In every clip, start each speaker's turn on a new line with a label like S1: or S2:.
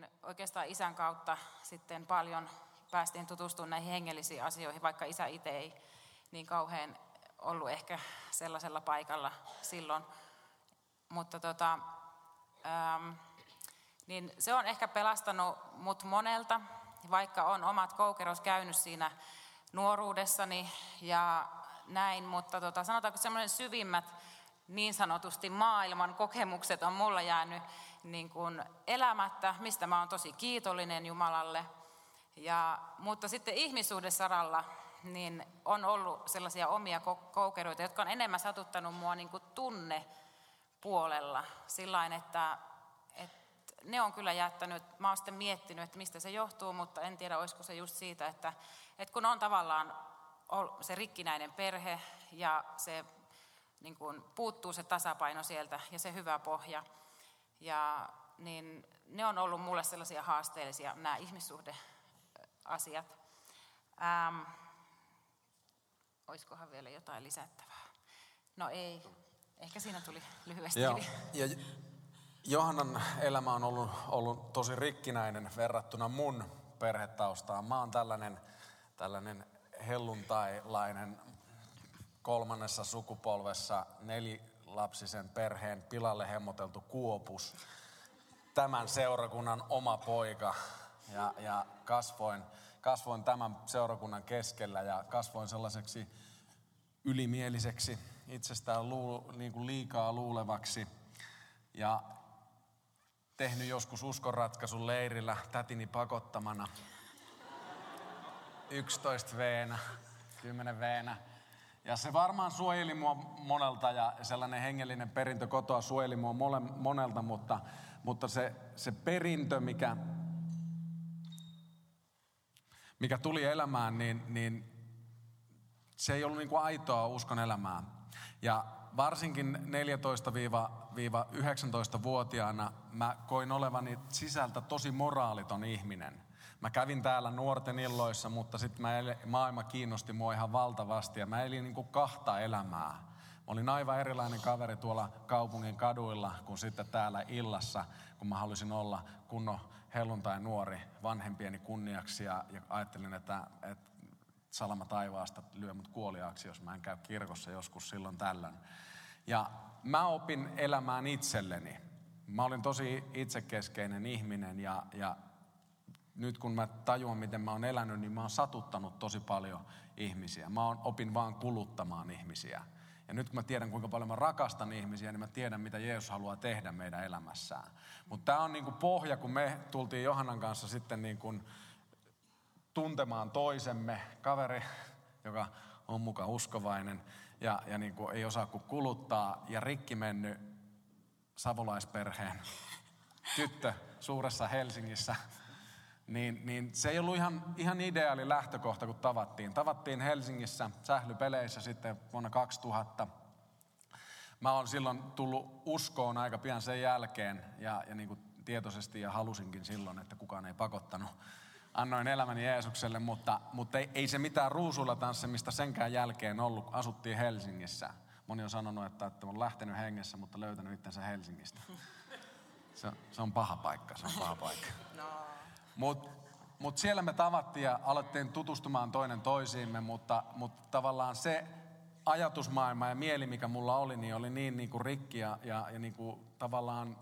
S1: niin oikeastaan isän kautta sitten paljon päästiin tutustumaan näihin hengellisiin asioihin, vaikka isä itse ei niin kauhean ollut ehkä sellaisella paikalla silloin. Mutta tota, ähm, niin se on ehkä pelastanut mut monelta, vaikka on omat koukeros käynyt siinä nuoruudessani ja näin, mutta tota, sanotaanko semmoinen syvimmät niin sanotusti maailman kokemukset on mulla jäänyt niin kuin elämättä, mistä mä oon tosi kiitollinen Jumalalle. Ja, mutta sitten ihmissuhdesaralla niin on ollut sellaisia omia koukeroita, jotka on enemmän satuttanut mua niin kuin tunnepuolella. Sillain, että, että ne on kyllä jättänyt, mä oon sitten miettinyt, että mistä se johtuu, mutta en tiedä, olisiko se just siitä, että, että kun on tavallaan se rikkinäinen perhe ja se niin kuin puuttuu se tasapaino sieltä ja se hyvä pohja. Ja niin ne on ollut mulle sellaisia haasteellisia, nämä ihmissuhdeasiat. Ähm, olisikohan vielä jotain lisättävää? No ei, ehkä siinä tuli lyhyesti.
S2: Joo. Ja Johannan elämä on ollut, ollut tosi rikkinäinen verrattuna mun perhetaustaan. Mä oon tällainen, tällainen helluntailainen kolmannessa sukupolvessa nelilapsisen perheen pilalle hemmoteltu kuopus. Tämän seurakunnan oma poika ja, ja kasvoin, kasvoin tämän seurakunnan keskellä ja kasvoin sellaiseksi ylimieliseksi, itsestään luu, niin kuin liikaa luulevaksi ja tehnyt joskus uskonratkaisun leirillä tätini pakottamana. 11 veenä, 10 veenä. Ja se varmaan suojeli mua monelta ja sellainen hengellinen perintö kotoa suojeli mua mole, monelta, mutta, mutta se, se perintö, mikä, mikä tuli elämään, niin, niin se ei ollut niin kuin aitoa uskon elämää. Ja varsinkin 14-19-vuotiaana mä koin olevani sisältä tosi moraaliton ihminen. Mä kävin täällä nuorten illoissa, mutta sitten maailma kiinnosti mua ihan valtavasti ja mä elin niin kuin kahta elämää. Mä olin aivan erilainen kaveri tuolla kaupungin kaduilla kuin sitten täällä illassa, kun mä halusin olla kunno helluntai nuori vanhempieni kunniaksi ja, ja ajattelin, että, että salama taivaasta lyö mut kuoliaaksi, jos mä en käy kirkossa joskus silloin tällöin. Ja mä opin elämään itselleni. Mä olin tosi itsekeskeinen ihminen ja, ja nyt kun mä tajuan, miten mä oon elänyt, niin mä oon satuttanut tosi paljon ihmisiä. Mä oon, opin vaan kuluttamaan ihmisiä. Ja nyt kun mä tiedän, kuinka paljon mä rakastan ihmisiä, niin mä tiedän, mitä Jeesus haluaa tehdä meidän elämässään. Mutta tämä on niinku pohja, kun me tultiin Johannan kanssa sitten niinku tuntemaan toisemme. Kaveri, joka on mukaan uskovainen ja, ja niinku ei osaa kuin kuluttaa ja rikki mennyt savolaisperheen tyttö suuressa Helsingissä niin, niin se ei ollut ihan, ihan ideaali lähtökohta, kun tavattiin. Tavattiin Helsingissä sählypeleissä sitten vuonna 2000. Mä oon silloin tullut uskoon aika pian sen jälkeen ja, ja niin kuin tietoisesti ja halusinkin silloin, että kukaan ei pakottanut. Annoin elämäni Jeesukselle, mutta, mutta ei, ei se mitään ruusuilla tanssimista senkään jälkeen ollut. Asuttiin Helsingissä. Moni on sanonut, että, että on lähtenyt hengessä, mutta löytänyt itsensä Helsingistä. Se, se on paha paikka, se on paha paikka. No. Mutta mut siellä me tavattiin ja alettiin tutustumaan toinen toisiimme, mutta, mutta tavallaan se ajatusmaailma ja mieli, mikä mulla oli, niin oli niin, niin kuin rikki ja, ja, ja niin kuin tavallaan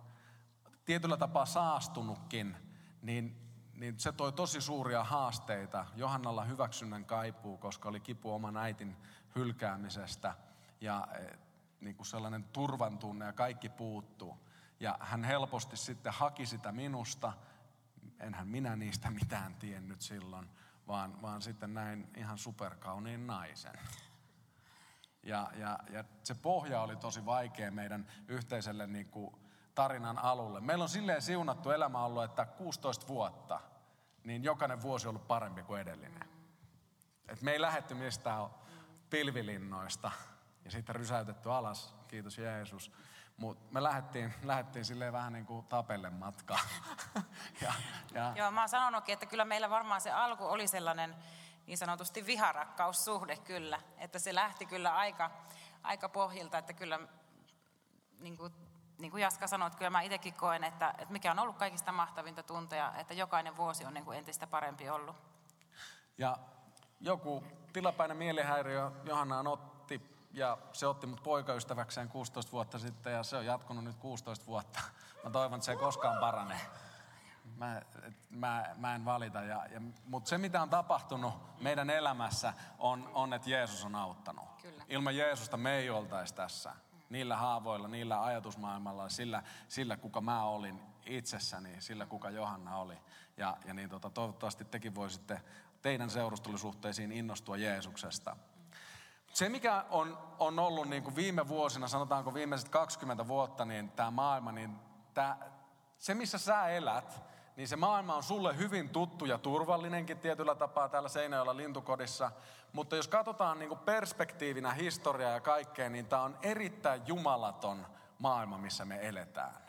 S2: tietyllä tapaa saastunutkin, niin, niin se toi tosi suuria haasteita. Johannalla hyväksynnän kaipuu, koska oli kipu oman äitin hylkäämisestä ja e, niin kuin sellainen turvan tunne ja kaikki puuttuu. Ja hän helposti sitten haki sitä minusta – enhän minä niistä mitään tiennyt silloin, vaan, vaan sitten näin ihan superkauniin naisen. Ja, ja, ja se pohja oli tosi vaikea meidän yhteiselle niin kuin tarinan alulle. Meillä on silleen siunattu elämä ollut, että 16 vuotta, niin jokainen vuosi on ollut parempi kuin edellinen. Et me ei lähetty mistään pilvilinnoista ja sitten rysäytetty alas, kiitos Jeesus, mutta me lähdettiin, lähdettiin silleen vähän niin kuin tapelle matkaa.
S1: ja, ja... Joo, mä oon sanonutkin, että kyllä meillä varmaan se alku oli sellainen niin sanotusti viharakkaussuhde kyllä. Että se lähti kyllä aika, aika pohjilta, että kyllä niin kuin niin kuin Jaska sanoi, että kyllä mä itsekin koen, että, että mikä on ollut kaikista mahtavinta tunteja, että jokainen vuosi on niin kuin entistä parempi ollut.
S2: Ja joku tilapäinen mielihäiriö Johanna otti ja se otti mut poikaystäväkseen 16 vuotta sitten ja se on jatkunut nyt 16 vuotta. Mä toivon, että se ei koskaan parane. Mä, mä, mä en valita. Ja, ja, mutta se, mitä on tapahtunut meidän elämässä, on, on että Jeesus on auttanut.
S1: Kyllä.
S2: Ilman Jeesusta me ei oltaisi tässä. Niillä haavoilla, niillä ajatusmaailmalla, sillä, sillä kuka mä olin itsessäni, sillä kuka Johanna oli. Ja, ja niin tota, toivottavasti tekin voisitte teidän seurustelusuhteisiin innostua Jeesuksesta. Se, mikä on, on ollut niin kuin viime vuosina, sanotaanko viimeiset 20 vuotta, niin tämä maailma, niin tämä, se missä sä elät, niin se maailma on sulle hyvin tuttu ja turvallinenkin tietyllä tapaa täällä Seinäjoella lintukodissa. Mutta jos katsotaan niin perspektiivinä historiaa ja kaikkea, niin tämä on erittäin jumalaton maailma, missä me eletään.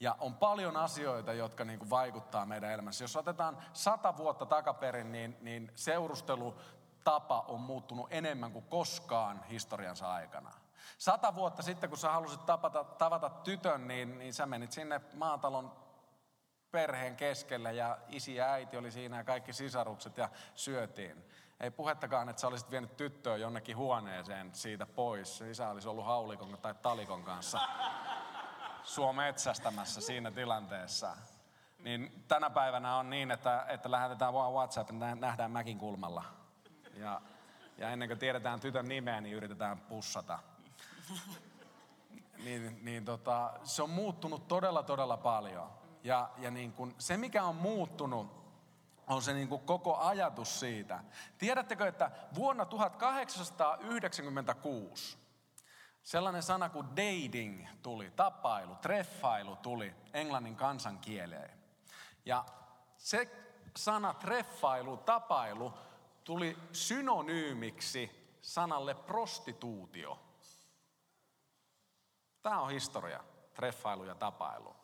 S2: Ja on paljon asioita, jotka niin kuin vaikuttaa meidän elämässä. Jos otetaan sata vuotta takaperin, niin, niin seurustelutapa on muuttunut enemmän kuin koskaan historiansa aikana. Sata vuotta sitten, kun sä halusit tapata, tavata tytön, niin, niin sä menit sinne maatalon perheen keskelle ja isi ja äiti oli siinä ja kaikki sisarukset ja syötiin. Ei puhettakaan, että sä olisit vienyt tyttöä jonnekin huoneeseen siitä pois. Isä olisi ollut haulikon tai talikon kanssa sua metsästämässä siinä tilanteessa. Niin tänä päivänä on niin, että, että lähetetään vaan WhatsApp, nähdään mäkin kulmalla. Ja, ja ennen kuin tiedetään tytön nimeä, niin yritetään pussata. Niin, niin tota, se on muuttunut todella, todella paljon. Ja, ja niin kun, se, mikä on muuttunut, on se niin kuin koko ajatus siitä. Tiedättekö, että vuonna 1896 Sellainen sana kuin dating tuli, tapailu, treffailu tuli englannin kansankieleen. Ja se sana treffailu, tapailu tuli synonyymiksi sanalle prostituutio. Tämä on historia, treffailu ja tapailu.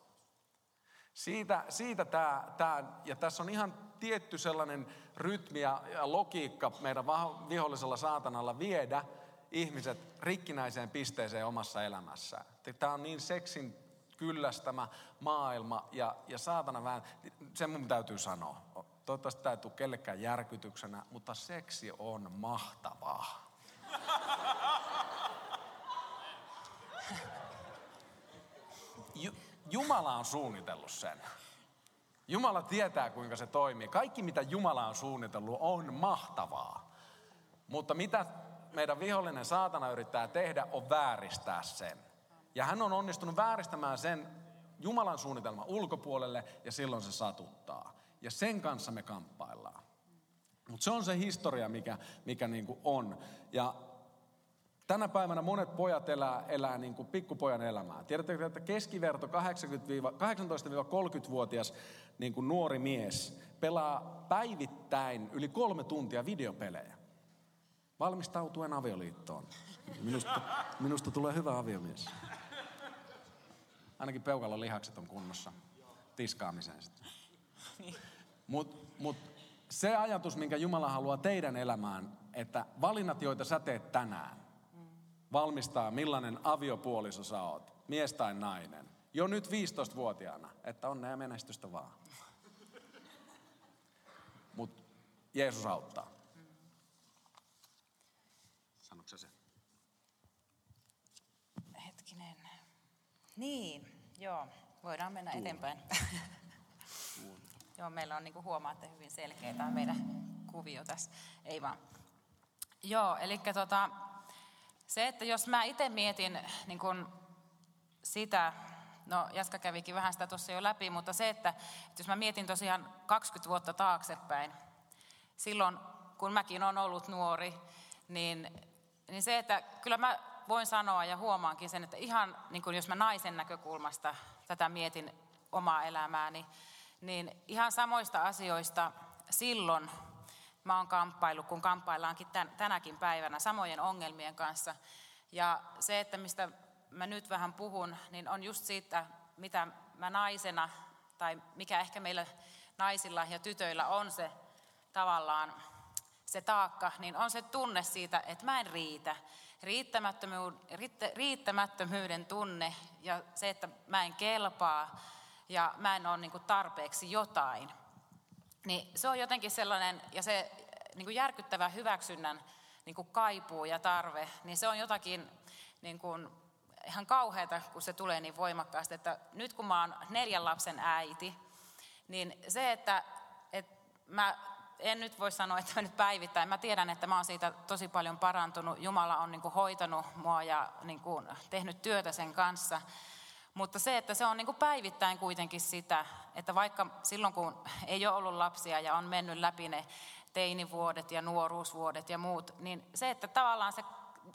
S2: Siitä, siitä tämä, tämä, ja tässä on ihan tietty sellainen rytmi ja, ja logiikka meidän vihollisella saatanalla viedä – ihmiset rikkinäiseen pisteeseen omassa elämässään. Tämä on niin seksin kyllästämä maailma ja, ja saatana vähän, sen mun täytyy sanoa. Toivottavasti tämä ei tule kellekään järkytyksenä, mutta seksi on mahtavaa. Jumala on suunnitellut sen. Jumala tietää, kuinka se toimii. Kaikki, mitä Jumala on suunnitellut, on mahtavaa. Mutta mitä meidän vihollinen saatana yrittää tehdä, on vääristää sen. Ja hän on onnistunut vääristämään sen Jumalan suunnitelman ulkopuolelle ja silloin se satuttaa. Ja sen kanssa me kamppaillaan. Mutta se on se historia, mikä, mikä niinku on. Ja tänä päivänä monet pojat elää, elää niin kuin pikkupojan elämää. Tiedättekö, että keskiverto 18-30-vuotias niin kuin nuori mies pelaa päivittäin yli kolme tuntia videopelejä valmistautuen avioliittoon. Minusta, minusta tulee hyvä aviomies. Ainakin peukalla lihakset on kunnossa tiskaamiseen sitten. Mutta mut se ajatus, minkä Jumala haluaa teidän elämään, että valinnat, joita sä teet tänään, valmistaa millainen aviopuoliso sä oot, mies tai nainen, jo nyt 15-vuotiaana, että onnea ja menestystä vaan. Mutta Jeesus auttaa. Sanotko se?
S1: Hetkinen. Niin, joo. Voidaan mennä Tuo. eteenpäin. joo, meillä on niin kuin huomaatte hyvin selkeä tämä meidän kuvio tässä. Ei vaan. Joo, eli tota, se, että jos mä itse mietin niin kun sitä, no Jaska kävikin vähän sitä tuossa jo läpi, mutta se, että, että jos mä mietin tosiaan 20 vuotta taaksepäin, silloin kun mäkin olen ollut nuori, niin niin se, että kyllä mä voin sanoa ja huomaankin sen, että ihan niin kuin jos mä naisen näkökulmasta tätä mietin omaa elämääni, niin ihan samoista asioista silloin mä oon kamppailu, kun kamppaillaankin tän, tänäkin päivänä samojen ongelmien kanssa. Ja se, että mistä mä nyt vähän puhun, niin on just siitä, mitä mä naisena, tai mikä ehkä meillä naisilla ja tytöillä on se tavallaan se taakka, niin on se tunne siitä, että mä en riitä. riittämättömyyden tunne ja se, että mä en kelpaa ja mä en ole niin kuin tarpeeksi jotain. Niin se on jotenkin sellainen, ja se niin kuin järkyttävä hyväksynnän niin kuin kaipuu ja tarve, niin se on jotakin niin kuin ihan kauheata, kun se tulee niin voimakkaasti, että nyt kun mä oon neljän lapsen äiti, niin se, että, että mä en nyt voi sanoa, että mä nyt päivittäin, mä tiedän, että mä oon siitä tosi paljon parantunut, Jumala on niin kuin hoitanut mua ja niin kuin tehnyt työtä sen kanssa, mutta se, että se on niin kuin päivittäin kuitenkin sitä, että vaikka silloin kun ei ole ollut lapsia ja on mennyt läpi ne teinivuodet ja nuoruusvuodet ja muut, niin se, että tavallaan se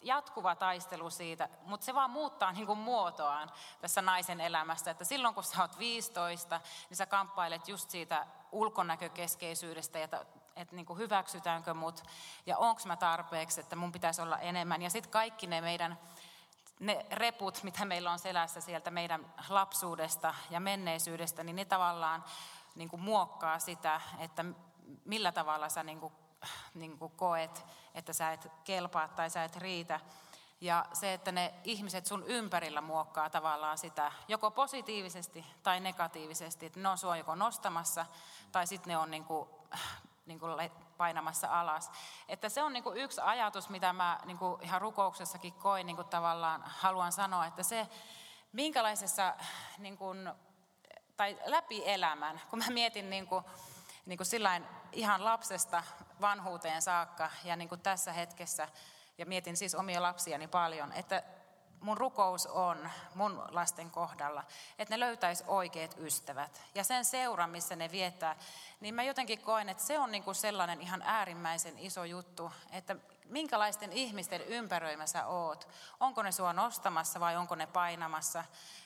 S1: jatkuva taistelu siitä, mutta se vaan muuttaa niin kuin muotoaan tässä naisen elämässä, että silloin kun sä oot 15, niin sä kamppailet just siitä ulkonäkökeskeisyydestä ja että niin kuin hyväksytäänkö mut ja onko mä tarpeeksi, että mun pitäisi olla enemmän. Ja sitten kaikki ne meidän ne reput, mitä meillä on selässä sieltä meidän lapsuudesta ja menneisyydestä, niin ne tavallaan niin kuin muokkaa sitä, että millä tavalla sä niin kuin, niin kuin koet, että sä et kelpaa tai sä et riitä. Ja se, että ne ihmiset sun ympärillä muokkaa tavallaan sitä, joko positiivisesti tai negatiivisesti, että ne on sua joko nostamassa tai sitten ne on niin kuin, niin kuin painamassa alas. Että se on niin kuin yksi ajatus, mitä mä niin kuin ihan rukouksessakin koin, niin kuin tavallaan haluan sanoa, että se, minkälaisessa niin kuin, tai läpi elämän, kun mä mietin niin kuin, niin kuin ihan lapsesta vanhuuteen saakka ja niin kuin tässä hetkessä, ja mietin siis omia lapsiani paljon, että mun rukous on mun lasten kohdalla, että ne löytäisi oikeat ystävät. Ja sen seura, missä ne viettää, niin mä jotenkin koen, että se on niin kuin sellainen ihan äärimmäisen iso juttu, että minkälaisten ihmisten ympäröimä sä oot. Onko ne sua nostamassa vai onko ne painamassa?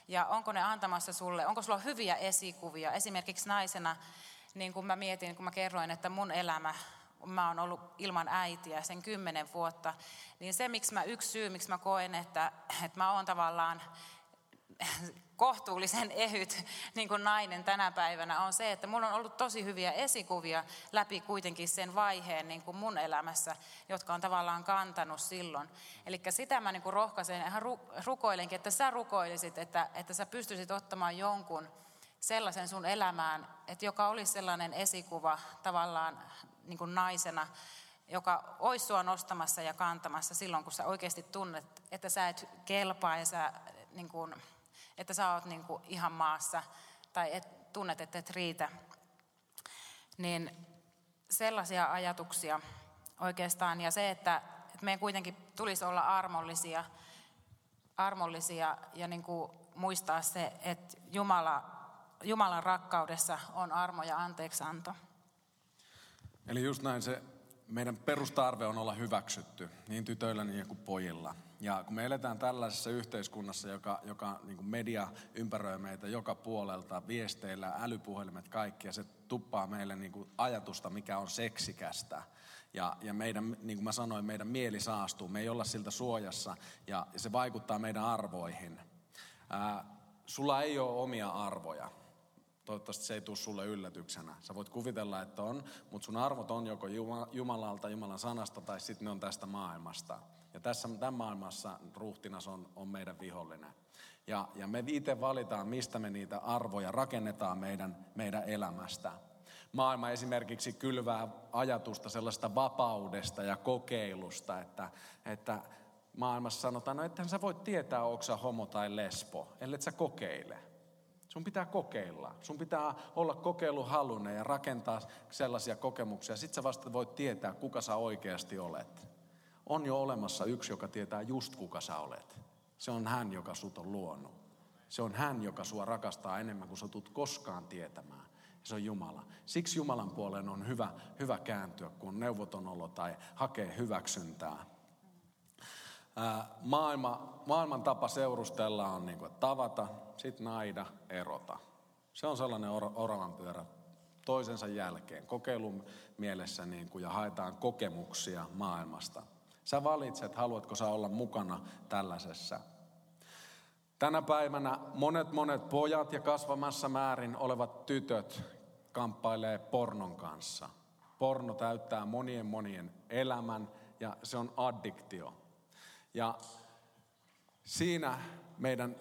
S1: Ja onko ne antamassa sulle, onko sulla hyviä esikuvia? Esimerkiksi naisena, niin kuin mä mietin, kun mä kerroin, että mun elämä mä oon ollut ilman äitiä sen kymmenen vuotta, niin se miksi mä, yksi syy, miksi mä koen, että, että mä oon tavallaan kohtuullisen ehyt niin kuin nainen tänä päivänä on se, että mulla on ollut tosi hyviä esikuvia läpi kuitenkin sen vaiheen niin kuin mun elämässä, jotka on tavallaan kantanut silloin. Eli sitä mä niin kuin rohkaisen, ihan rukoilenkin, että sä rukoilisit, että, että sä pystyisit ottamaan jonkun sellaisen sun elämään, että joka olisi sellainen esikuva tavallaan niin kuin naisena, joka olisi sua nostamassa ja kantamassa silloin, kun sä oikeasti tunnet, että sä et kelpaa ja sä, niin kuin, että sä oot niin kuin ihan maassa tai et, tunnet, että et riitä. Niin sellaisia ajatuksia oikeastaan ja se, että, että meidän kuitenkin tulisi olla armollisia, armollisia ja niin kuin muistaa se, että Jumala, Jumalan rakkaudessa on armo ja anteeksanto.
S2: Eli just näin se meidän perustarve on olla hyväksytty, niin tytöillä niin kuin pojilla. Ja kun me eletään tällaisessa yhteiskunnassa, joka, joka niin kuin media ympäröi meitä joka puolelta, viesteillä, älypuhelimet, kaikki, ja se tuppaa meille niin kuin ajatusta, mikä on seksikästä. Ja, ja meidän, niin kuin mä sanoin, meidän mieli saastuu, me ei olla siltä suojassa, ja, se vaikuttaa meidän arvoihin. Ää, sulla ei ole omia arvoja. Toivottavasti se ei tule sulle yllätyksenä. Sä voit kuvitella, että on, mutta sun arvot on joko Jumalalta, Jumalan sanasta tai sitten ne on tästä maailmasta. Ja tässä tämän maailmassa ruhtinas on, on meidän vihollinen. Ja, ja me itse valitaan, mistä me niitä arvoja rakennetaan meidän, meidän elämästä. Maailma esimerkiksi kylvää ajatusta sellaista vapaudesta ja kokeilusta, että, että maailmassa sanotaan, no ethän sä voit tietää, onko sä homo tai lesbo, ellei sä kokeile. Sun pitää kokeilla. Sun pitää olla kokeiluhalunen ja rakentaa sellaisia kokemuksia. Sitten sä vasta voit tietää, kuka sä oikeasti olet. On jo olemassa yksi, joka tietää just kuka sä olet. Se on hän, joka sut on luonut. Se on hän, joka sua rakastaa enemmän kuin sä tulet koskaan tietämään. Se on Jumala. Siksi Jumalan puoleen on hyvä, hyvä kääntyä, kun neuvoton olo tai hakee hyväksyntää maailma, maailman tapa seurustella on niin kuin, tavata, sitten naida, erota. Se on sellainen or, oravan pyörä toisensa jälkeen, kokeilun mielessä niin kuin, ja haetaan kokemuksia maailmasta. Sä valitset, haluatko sä olla mukana tällaisessa. Tänä päivänä monet monet pojat ja kasvamassa määrin olevat tytöt kamppailee pornon kanssa. Porno täyttää monien monien elämän ja se on addiktio. Ja siinä meidän,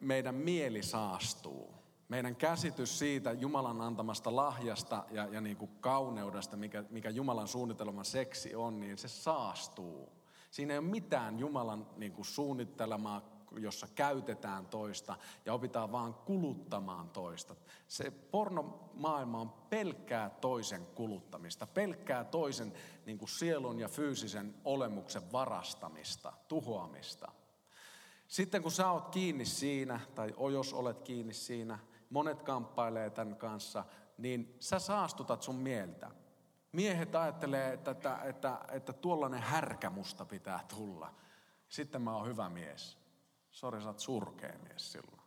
S2: meidän mieli saastuu. Meidän käsitys siitä Jumalan antamasta lahjasta ja, ja niin kuin kauneudesta, mikä, mikä Jumalan suunnitelma seksi on, niin se saastuu. Siinä ei ole mitään Jumalan niin kuin suunnittelemaa, jossa käytetään toista ja opitaan vaan kuluttamaan toista. Se pornomaailma on pelkkää toisen kuluttamista, pelkkää toisen niin kuin sielun ja fyysisen olemuksen varastamista, tuhoamista. Sitten kun sä oot kiinni siinä, tai jos olet kiinni siinä, monet kamppailee tämän kanssa, niin sä saastutat sun mieltä. Miehet ajattelee, että, että, että, että tuollainen härkä musta pitää tulla. Sitten mä oon hyvä mies. Sori, sä oot surkea mies silloin.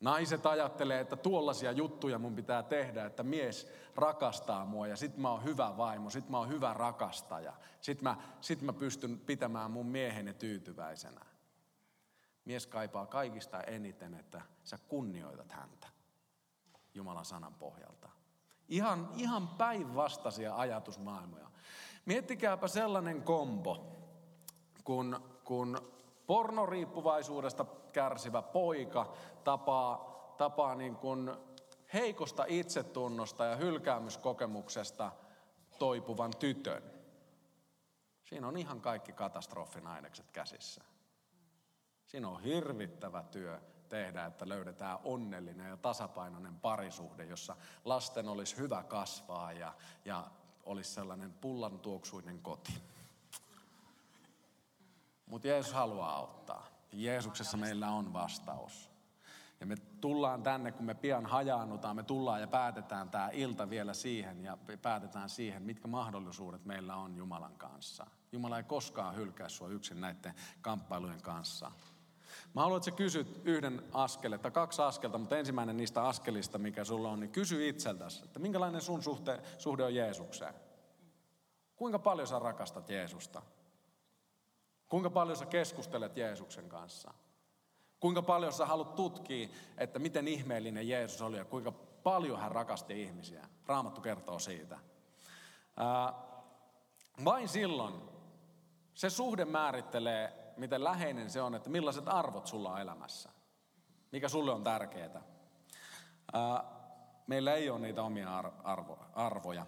S2: Naiset ajattelee, että tuollaisia juttuja mun pitää tehdä, että mies rakastaa mua ja sit mä oon hyvä vaimo, sit mä oon hyvä rakastaja. Sit mä, sit mä pystyn pitämään mun mieheni tyytyväisenä. Mies kaipaa kaikista eniten, että sä kunnioitat häntä Jumalan sanan pohjalta. Ihan, ihan päinvastaisia ajatusmaailmoja. Miettikääpä sellainen kombo, kun, kun pornoriippuvaisuudesta kärsivä poika tapaa, tapaa niin kuin heikosta itsetunnosta ja hylkäämyskokemuksesta toipuvan tytön. Siinä on ihan kaikki katastrofin ainekset käsissä. Siinä on hirvittävä työ tehdä, että löydetään onnellinen ja tasapainoinen parisuhde, jossa lasten olisi hyvä kasvaa ja, ja olisi sellainen pullan tuoksuinen koti. Mutta Jeesus haluaa auttaa. Jeesuksessa meillä on vastaus. Ja me tullaan tänne, kun me pian hajaannutaan, me tullaan ja päätetään tämä ilta vielä siihen ja päätetään siihen, mitkä mahdollisuudet meillä on Jumalan kanssa. Jumala ei koskaan hylkää sua yksin näiden kamppailujen kanssa. Mä haluan, että sä kysyt yhden askeleen tai kaksi askelta, mutta ensimmäinen niistä askelista, mikä sulla on, niin kysy itseltäsi, että minkälainen sun suhte, suhde on Jeesukseen. Kuinka paljon sä rakastat Jeesusta? Kuinka paljon sä keskustelet Jeesuksen kanssa? Kuinka paljon sä haluat tutkia, että miten ihmeellinen Jeesus oli ja kuinka paljon hän rakasti ihmisiä. Raamattu kertoo siitä. Ää, vain silloin se suhde määrittelee, miten läheinen se on, että millaiset arvot sulla on elämässä. Mikä sulle on tärkeää. Ää, meillä ei ole niitä omia arvo, arvoja.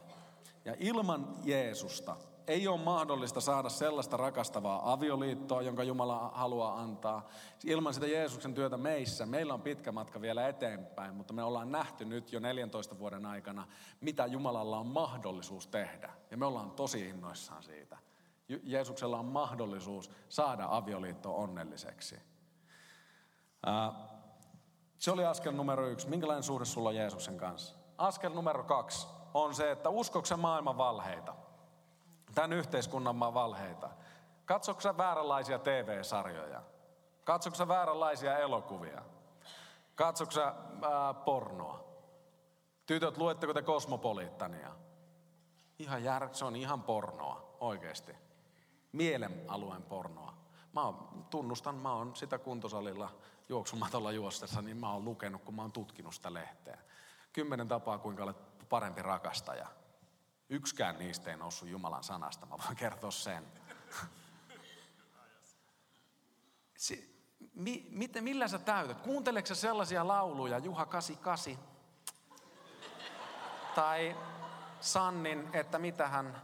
S2: Ja ilman Jeesusta ei ole mahdollista saada sellaista rakastavaa avioliittoa, jonka Jumala haluaa antaa. Ilman sitä Jeesuksen työtä meissä, meillä on pitkä matka vielä eteenpäin, mutta me ollaan nähty nyt jo 14 vuoden aikana, mitä Jumalalla on mahdollisuus tehdä. Ja me ollaan tosi innoissaan siitä. Jeesuksella on mahdollisuus saada avioliitto onnelliseksi. Se oli askel numero yksi. Minkälainen suhde sulla on Jeesuksen kanssa? Askel numero kaksi on se, että uskoksen maailman valheita tämän yhteiskunnan valheita? Katsoksa vääränlaisia TV-sarjoja? Katsoksa vääränlaisia elokuvia? Katsoksa ää, pornoa? Tytöt, luetteko te kosmopoliittania? Ihan jär, se on ihan pornoa, oikeasti. Mielen alueen pornoa. Mä oon, tunnustan, mä oon sitä kuntosalilla juoksumatolla juostessa, niin mä oon lukenut, kun mä oon tutkinut sitä lehteä. Kymmenen tapaa, kuinka olet parempi rakastaja. Yksikään niistä ei noussut Jumalan sanasta, mä voin kertoa sen. Si, mi, miten, millä sä täytät? Kuunteleeko sellaisia lauluja, Juha 88? Tai Sannin, että mitä hän...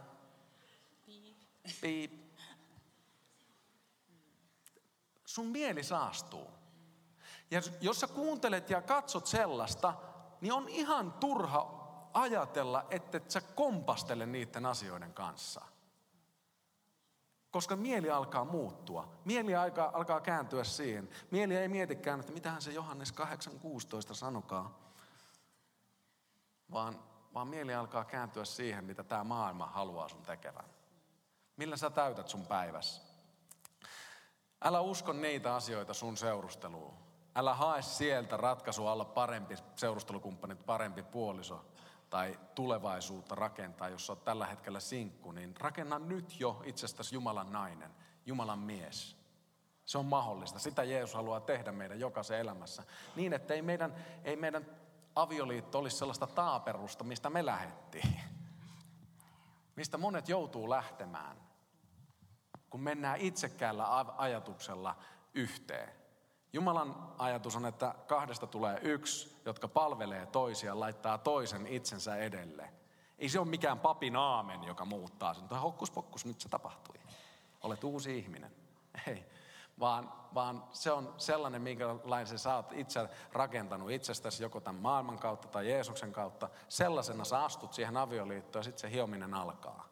S2: Piip. Sun mieli saastuu. Ja jos sä kuuntelet ja katsot sellaista, niin on ihan turha ajatella, että et sä kompastele niiden asioiden kanssa. Koska mieli alkaa muuttua. Mieli alkaa, alkaa kääntyä siihen. Mieli ei mietikään, että mitähän se Johannes 8.16 sanokaa. Vaan, vaan mieli alkaa kääntyä siihen, mitä tämä maailma haluaa sun tekevän. Millä sä täytät sun päivässä? Älä usko niitä asioita sun seurusteluun. Älä hae sieltä ratkaisua olla parempi seurustelukumppani, parempi puoliso tai tulevaisuutta rakentaa, jos olet tällä hetkellä sinkku, niin rakenna nyt jo itsestäsi Jumalan nainen, Jumalan mies. Se on mahdollista. Sitä Jeesus haluaa tehdä meidän jokaisen elämässä. Niin, että ei meidän, ei meidän avioliitto olisi sellaista taaperusta, mistä me lähettiin. Mistä monet joutuu lähtemään. kun mennään itsekäällä ajatuksella yhteen. Jumalan ajatus on, että kahdesta tulee yksi, jotka palvelee toisia, laittaa toisen itsensä edelle. Ei se ole mikään papin aamen, joka muuttaa sen. Hokkus pokkus, nyt se tapahtui. Olet uusi ihminen. Ei, vaan, vaan se on sellainen, minkälainen sä oot itse rakentanut itsestäsi joko tämän maailman kautta tai Jeesuksen kautta. Sellaisena sä astut siihen avioliittoon ja sitten se hiominen alkaa.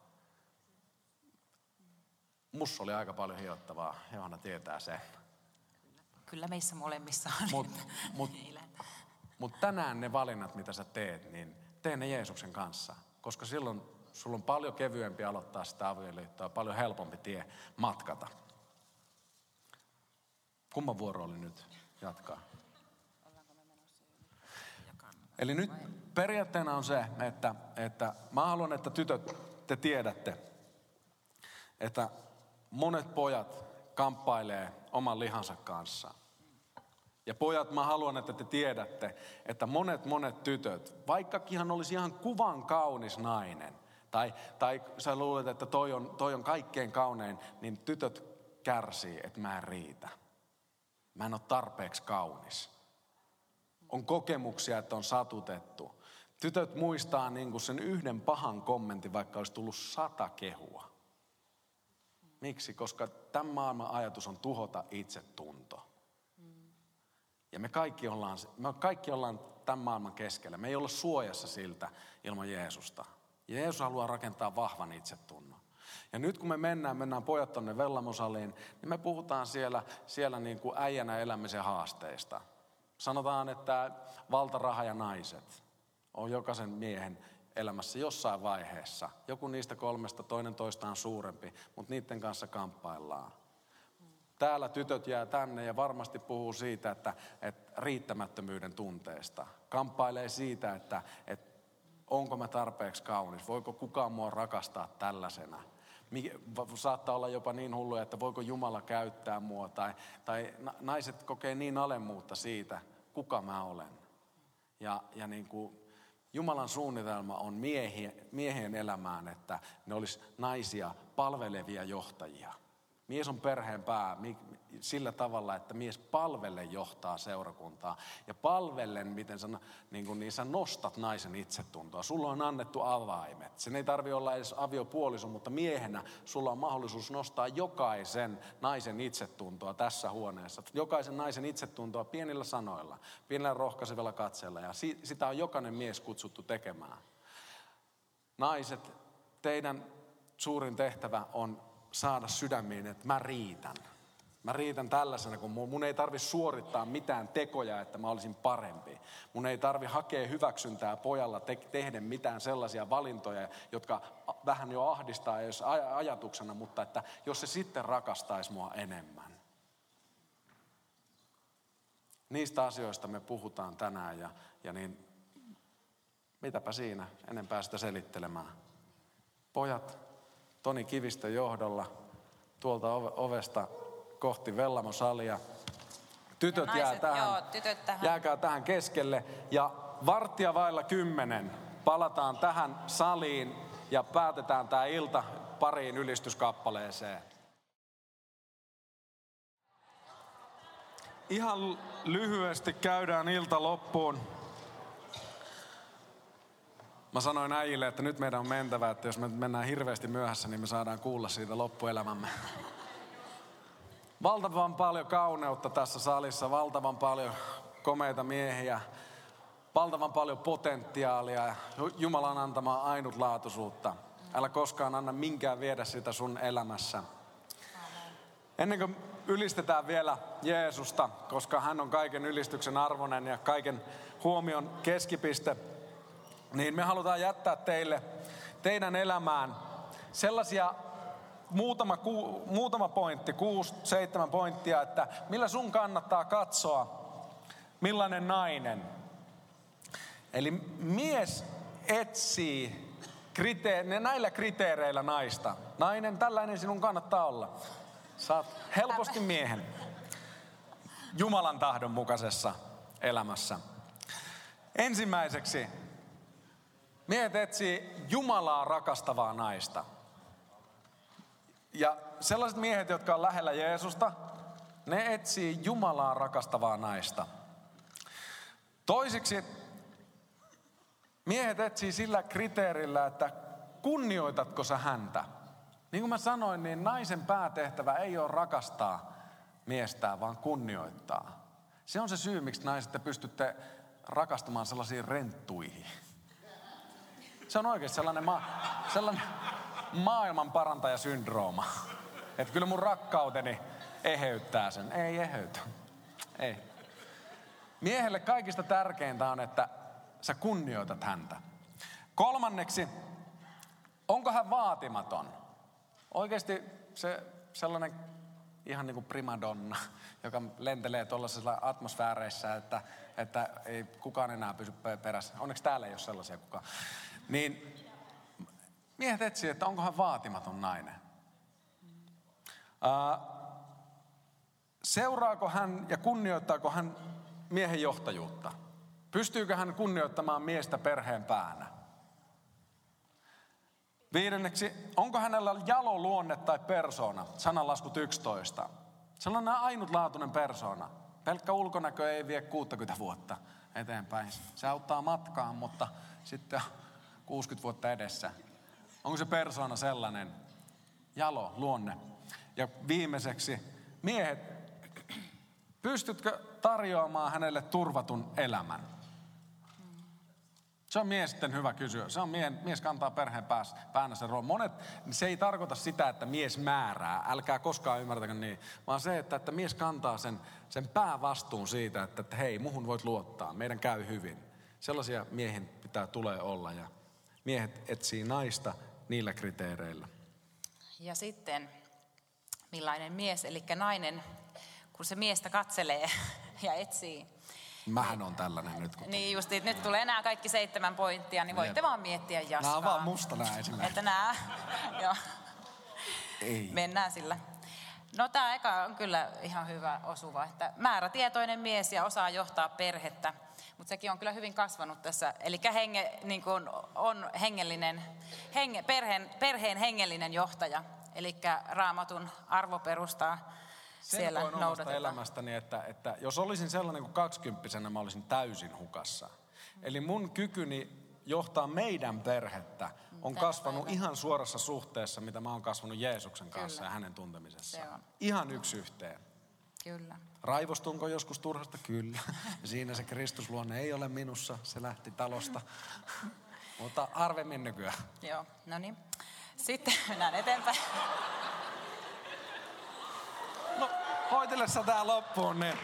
S2: Mussa oli aika paljon hiottavaa, Johanna tietää sen.
S1: Kyllä meissä molemmissa on.
S2: Mutta mut, mut tänään ne valinnat, mitä sä teet, niin tee ne Jeesuksen kanssa. Koska silloin sulla on paljon kevyempi aloittaa sitä avioliittoa, paljon helpompi tie matkata. Kumman vuoro oli nyt jatkaa? Eli nyt periaatteena on se, että, että mä haluan, että tytöt, te tiedätte, että monet pojat kamppailee oman lihansa kanssa. Ja pojat, mä haluan, että te tiedätte, että monet monet tytöt, vaikkakin olisi ihan kuvan kaunis nainen, tai, tai sä luulet, että toi on, toi on kaikkein kaunein, niin tytöt kärsii, että mä en riitä. Mä en ole tarpeeksi kaunis. On kokemuksia, että on satutettu. Tytöt muistaa niin kuin sen yhden pahan kommentin, vaikka olisi tullut sata kehua. Miksi? Koska tämän maailman ajatus on tuhota itsetunto. Ja me kaikki ollaan, me kaikki ollaan tämän maailman keskellä. Me ei olla suojassa siltä ilman Jeesusta. Jeesus haluaa rakentaa vahvan itsetunnon. Ja nyt kun me mennään, mennään pojat tonne Vellamosaliin, niin me puhutaan siellä, siellä niin kuin äijänä elämisen haasteista. Sanotaan, että valtaraha ja naiset on jokaisen miehen elämässä jossain vaiheessa. Joku niistä kolmesta, toinen toistaan suurempi, mutta niiden kanssa kamppaillaan. Täällä tytöt jää tänne ja varmasti puhuu siitä, että, että riittämättömyyden tunteesta. Kamppailee siitä, että, että onko mä tarpeeksi kaunis, voiko kukaan mua rakastaa tällaisena. Saattaa olla jopa niin hulluja, että voiko Jumala käyttää mua. Tai, tai naiset kokee niin alemmuutta siitä, kuka mä olen. Ja, ja niin kuin Jumalan suunnitelma on miehien, elämään, että ne olisi naisia palvelevia johtajia. Mies on perheen pää sillä tavalla, että mies palvelle johtaa seurakuntaa. Ja palvellen, miten sä, niin, kuin, niin sä nostat naisen itsetuntoa. Sulla on annettu avaimet. Sen ei tarvi olla edes aviopuoliso, mutta miehenä sulla on mahdollisuus nostaa jokaisen naisen itsetuntoa tässä huoneessa. Jokaisen naisen itsetuntoa pienillä sanoilla, pienillä rohkaisevilla katseella. Ja sitä on jokainen mies kutsuttu tekemään. Naiset, teidän suurin tehtävä on saada sydämiin, että mä riitän. Mä riitän tällaisena, kun mun, ei tarvi suorittaa mitään tekoja, että mä olisin parempi. Mun ei tarvi hakea hyväksyntää pojalla te- tehdä mitään sellaisia valintoja, jotka vähän jo ahdistaa jos aj- ajatuksena, mutta että jos se sitten rakastaisi mua enemmän. Niistä asioista me puhutaan tänään ja, ja niin mitäpä siinä enempää sitä selittelemään. Pojat, Toni Kivistön johdolla tuolta ovesta kohti Vellamosalia. Tytöt, naiset, jää tähän, joo, tytöt tähän. jääkää tähän keskelle. Ja varttia vailla kymmenen palataan tähän saliin ja päätetään tämä ilta pariin ylistyskappaleeseen. Ihan lyhyesti käydään ilta loppuun. Mä sanoin äijille, että nyt meidän on mentävä, että jos me mennään hirveästi myöhässä, niin me saadaan kuulla siitä loppuelämämme. Valtavan paljon kauneutta tässä salissa, valtavan paljon komeita miehiä, valtavan paljon potentiaalia ja Jumalan antamaa ainutlaatuisuutta. Älä koskaan anna minkään viedä sitä sun elämässä. Ennen kuin ylistetään vielä Jeesusta, koska hän on kaiken ylistyksen arvoinen ja kaiken huomion keskipiste, niin me halutaan jättää teille, teidän elämään sellaisia muutama, ku, muutama pointti, kuusi, seitsemän pointtia, että millä sun kannattaa katsoa, millainen nainen. Eli mies etsii kriteer- näillä kriteereillä naista. Nainen, tällainen sinun kannattaa olla. Saat helposti miehen. Jumalan tahdon mukaisessa elämässä. Ensimmäiseksi Miehet etsii Jumalaa rakastavaa naista. Ja sellaiset miehet, jotka on lähellä Jeesusta, ne etsii Jumalaa rakastavaa naista. Toisiksi miehet etsii sillä kriteerillä, että kunnioitatko sä häntä. Niin kuin mä sanoin, niin naisen päätehtävä ei ole rakastaa miestään, vaan kunnioittaa. Se on se syy, miksi naiset te pystytte rakastamaan sellaisiin renttuihin. Se on oikeasti sellainen, ma- sellainen maailman parantajasyndrooma. Että kyllä mun rakkauteni eheyttää sen. Ei eheytä. Ei. Miehelle kaikista tärkeintä on, että sä kunnioitat häntä. Kolmanneksi, onko hän vaatimaton? Oikeasti se sellainen ihan niin kuin primadonna, joka lentelee tuollaisilla atmosfääreissä, että, että ei kukaan enää pysy perässä. Onneksi täällä ei ole sellaisia kukaan. Niin miehet etsii, että onko hän vaatimaton nainen. Seuraako hän ja kunnioittaako hän miehen johtajuutta? Pystyykö hän kunnioittamaan miestä perheen päänä? Viidenneksi, onko hänellä jalo luonne tai persoona? Sananlaskut 11. Sellainen ainutlaatuinen persoona. Pelkkä ulkonäkö ei vie 60 vuotta eteenpäin. Se auttaa matkaan, mutta sitten 60 vuotta edessä. Onko se persoona sellainen? Jalo, luonne. Ja viimeiseksi, miehet, pystytkö tarjoamaan hänelle turvatun elämän? Se on mies hyvä kysyä. Se on mie, mies kantaa perheen päässä, päänä sen roolin. Monet, se ei tarkoita sitä, että mies määrää. Älkää koskaan ymmärtäkö niin. Vaan se, että, että mies kantaa sen, sen päävastuun siitä, että, että hei, muhun voit luottaa. Meidän käy hyvin. Sellaisia miehen pitää tulee olla. Ja miehet etsii naista niillä kriteereillä.
S1: Ja sitten, millainen mies, eli nainen, kun se miestä katselee ja etsii,
S2: Mähän on tällainen nyt. Kun...
S1: Niin just, nyt tulee enää kaikki seitsemän pointtia, niin voitte vaan miettiä jaskaa.
S2: Nämä on vaan musta nämä esimerkiksi.
S1: Että nämä, joo. Ei. Mennään sillä. No tämä eka on kyllä ihan hyvä osuva, että määrätietoinen mies ja osaa johtaa perhettä. Mutta sekin on kyllä hyvin kasvanut tässä. Eli henge, niin kun on hengellinen, henge, perheen, perheen hengellinen johtaja. Eli raamatun arvoperustaa
S2: sen siellä omasta elämästäni, että, että jos olisin sellainen kuin kaksikymppisenä, mä olisin täysin hukassa. Eli mun kykyni johtaa meidän perhettä on Tänä kasvanut päivänä. ihan suorassa suhteessa, mitä mä oon kasvanut Jeesuksen kanssa Kyllä. ja hänen tuntemisessa. Se on. Ihan yksi yhteen.
S1: Kyllä.
S2: Raivostunko joskus turhasta? Kyllä. Siinä se Kristusluonne ei ole minussa, se lähti talosta. Mutta harvemmin nykyään.
S1: Joo, no niin. Sitten mennään eteenpäin.
S2: No, hoitele sä tää loppuun, niin.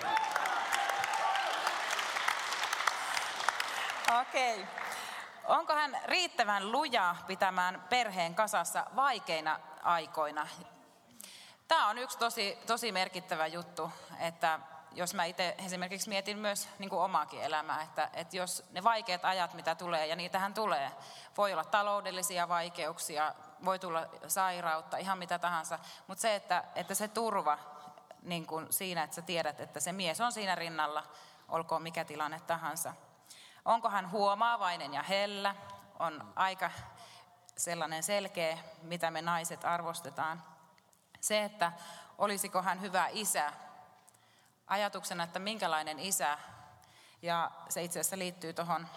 S1: Okei. Okay. Onko hän riittävän luja pitämään perheen kasassa vaikeina aikoina? Tämä on yksi tosi, tosi merkittävä juttu, että jos mä itse esimerkiksi mietin myös niin kuin omaakin elämää, että, että jos ne vaikeat ajat, mitä tulee, ja niitähän tulee, voi olla taloudellisia vaikeuksia, voi tulla sairautta, ihan mitä tahansa, mutta se, että, että se turva niin kuin siinä, että sä tiedät, että se mies on siinä rinnalla, olkoon mikä tilanne tahansa. Onko hän huomaavainen ja hellä, on aika sellainen selkeä, mitä me naiset arvostetaan. Se, että olisiko hän hyvä isä, ajatuksena, että minkälainen isä, ja se itse asiassa liittyy tuohon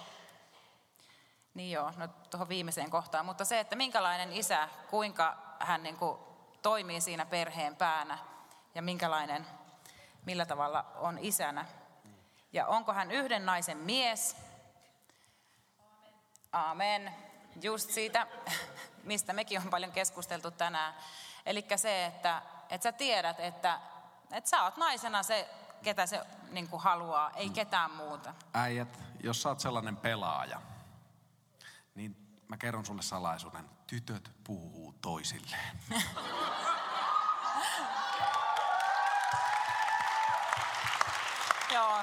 S1: niin joo, no tuohon viimeiseen kohtaan, mutta se, että minkälainen isä, kuinka hän niin kuin toimii siinä perheen päänä, ja minkälainen, millä tavalla on isänä. Ja onko hän yhden naisen mies? Amen. Just siitä, mistä mekin on paljon keskusteltu tänään. Eli se, että, että sä tiedät, että, että sä oot naisena se, ketä se niin kuin haluaa, ei ketään muuta.
S2: Äijät, jos sä oot sellainen pelaaja, niin mä kerron sulle salaisuuden. Tytöt puhuu toisilleen.
S1: Joo,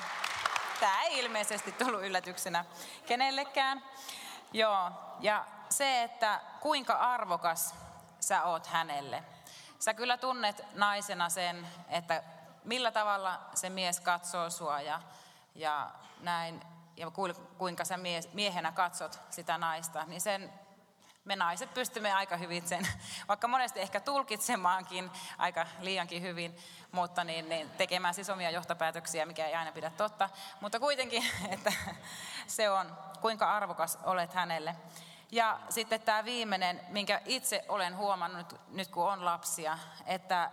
S1: tämä ei ilmeisesti tullut yllätyksenä kenellekään. Joo, ja se, että kuinka arvokas sä oot hänelle. Sä kyllä tunnet naisena sen, että millä tavalla se mies katsoo sua ja, ja näin, ja kuinka sä miehenä katsot sitä naista, niin sen me naiset pystymme aika hyvin sen, vaikka monesti ehkä tulkitsemaankin aika liiankin hyvin, mutta niin, niin tekemään siis omia johtopäätöksiä, mikä ei aina pidä totta. Mutta kuitenkin, että se on, kuinka arvokas olet hänelle. Ja sitten tämä viimeinen, minkä itse olen huomannut nyt kun on lapsia, että,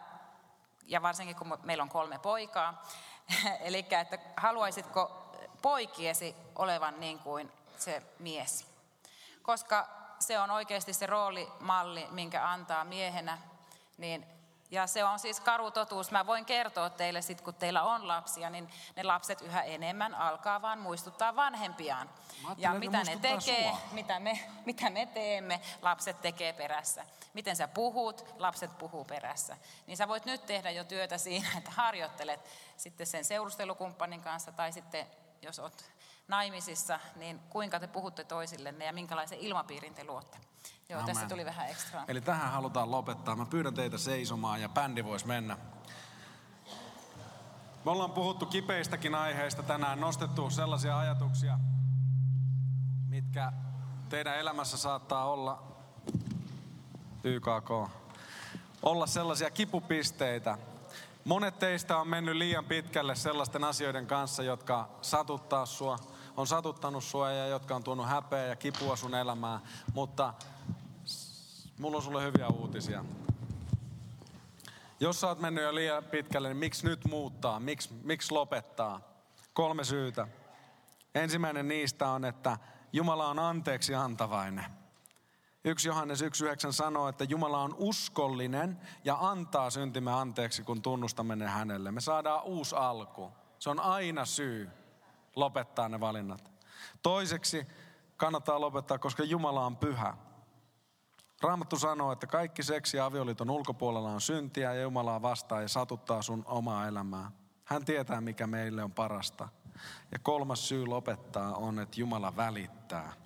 S1: ja varsinkin kun meillä on kolme poikaa, eli että haluaisitko poikiesi olevan niin kuin se mies. Koska se on oikeasti se roolimalli, minkä antaa miehenä, niin ja se on siis karu totuus. Mä voin kertoa teille sit, kun teillä on lapsia, niin ne lapset yhä enemmän alkaa vaan muistuttaa vanhempiaan. Ja mitä ne tekee, mitä me, mitä me teemme, lapset tekee perässä. Miten sä puhut, lapset puhuu perässä. Niin sä voit nyt tehdä jo työtä siinä, että harjoittelet sitten sen seurustelukumppanin kanssa tai sitten jos oot naimisissa, niin kuinka te puhutte toisillenne ja minkälaisen ilmapiirin te luotte. Joo, Amen. tässä tuli vähän ekstra.
S2: Eli tähän halutaan lopettaa. Mä pyydän teitä seisomaan ja bändi voisi mennä. Me ollaan puhuttu kipeistäkin aiheista tänään, nostettu sellaisia ajatuksia, mitkä teidän elämässä saattaa olla, YKK, olla sellaisia kipupisteitä, Monet teistä on mennyt liian pitkälle sellaisten asioiden kanssa, jotka satuttaa sua, on satuttanut sua ja jotka on tuonut häpeä ja kipua sun elämään. Mutta mulla on sulle hyviä uutisia. Jos sä oot mennyt jo liian pitkälle, niin miksi nyt muuttaa? Miksi, miksi lopettaa? Kolme syytä. Ensimmäinen niistä on, että Jumala on anteeksi antavainen. 1 Johannes 1.9 sanoo, että Jumala on uskollinen ja antaa syntimme anteeksi, kun tunnustamme ne hänelle. Me saadaan uusi alku. Se on aina syy lopettaa ne valinnat. Toiseksi kannattaa lopettaa, koska Jumala on pyhä. Raamattu sanoo, että kaikki seksi ja avioliiton ulkopuolella on syntiä ja Jumalaa vastaa ja satuttaa sun omaa elämää. Hän tietää, mikä meille on parasta. Ja kolmas syy lopettaa on, että Jumala välittää.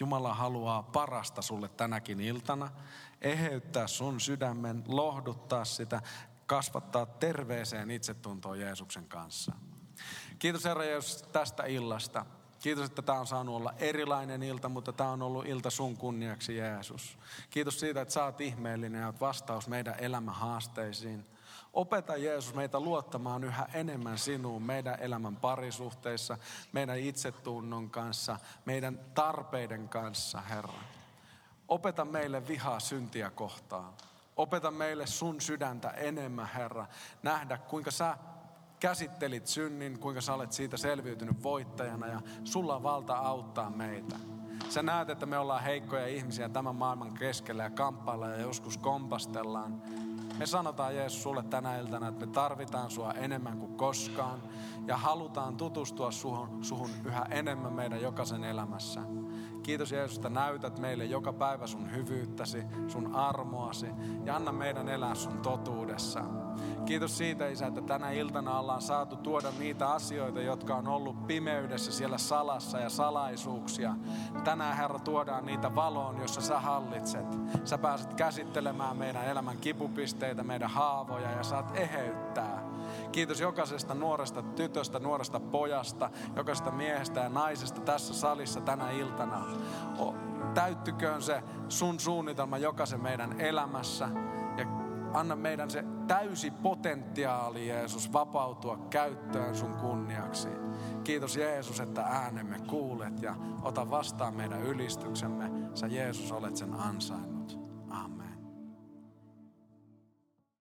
S2: Jumala haluaa parasta sulle tänäkin iltana, eheyttää sun sydämen, lohduttaa sitä, kasvattaa terveeseen itsetuntoon Jeesuksen kanssa. Kiitos Herra Jeesus tästä illasta. Kiitos, että tämä on saanut olla erilainen ilta, mutta tämä on ollut ilta sun kunniaksi, Jeesus. Kiitos siitä, että sä oot ihmeellinen ja oot vastaus meidän elämän haasteisiin. Opeta Jeesus meitä luottamaan yhä enemmän sinuun meidän elämän parisuhteissa, meidän itsetunnon kanssa, meidän tarpeiden kanssa, Herra. Opeta meille vihaa syntiä kohtaan. Opeta meille sun sydäntä enemmän, Herra. Nähdä, kuinka sä käsittelit synnin, kuinka sä olet siitä selviytynyt voittajana ja sulla on valta auttaa meitä. Sä näet, että me ollaan heikkoja ihmisiä tämän maailman keskellä ja kamppaillaan ja joskus kompastellaan. Me sanotaan Jeesus sulle tänä iltana, että me tarvitaan sua enemmän kuin koskaan ja halutaan tutustua suhun, suhun yhä enemmän meidän jokaisen elämässä. Kiitos Jeesus, että näytät meille joka päivä sun hyvyyttäsi, sun armoasi ja anna meidän elää sun totuudessa. Kiitos siitä, Isä, että tänä iltana ollaan saatu tuoda niitä asioita, jotka on ollut pimeydessä siellä salassa ja salaisuuksia. Tänään, Herra, tuodaan niitä valoon, jossa sä hallitset. Sä pääset käsittelemään meidän elämän kipupisteitä, meidän haavoja ja saat eheyttää. Kiitos jokaisesta nuoresta tytöstä, nuoresta pojasta, jokaisesta miehestä ja naisesta tässä salissa tänä iltana. Täyttyköön se sun suunnitelma jokaisen meidän elämässä ja anna meidän se täysi potentiaali, Jeesus, vapautua käyttöön sun kunniaksi. Kiitos Jeesus, että äänemme kuulet ja ota vastaan meidän ylistyksemme. Sä Jeesus olet sen ansainnut.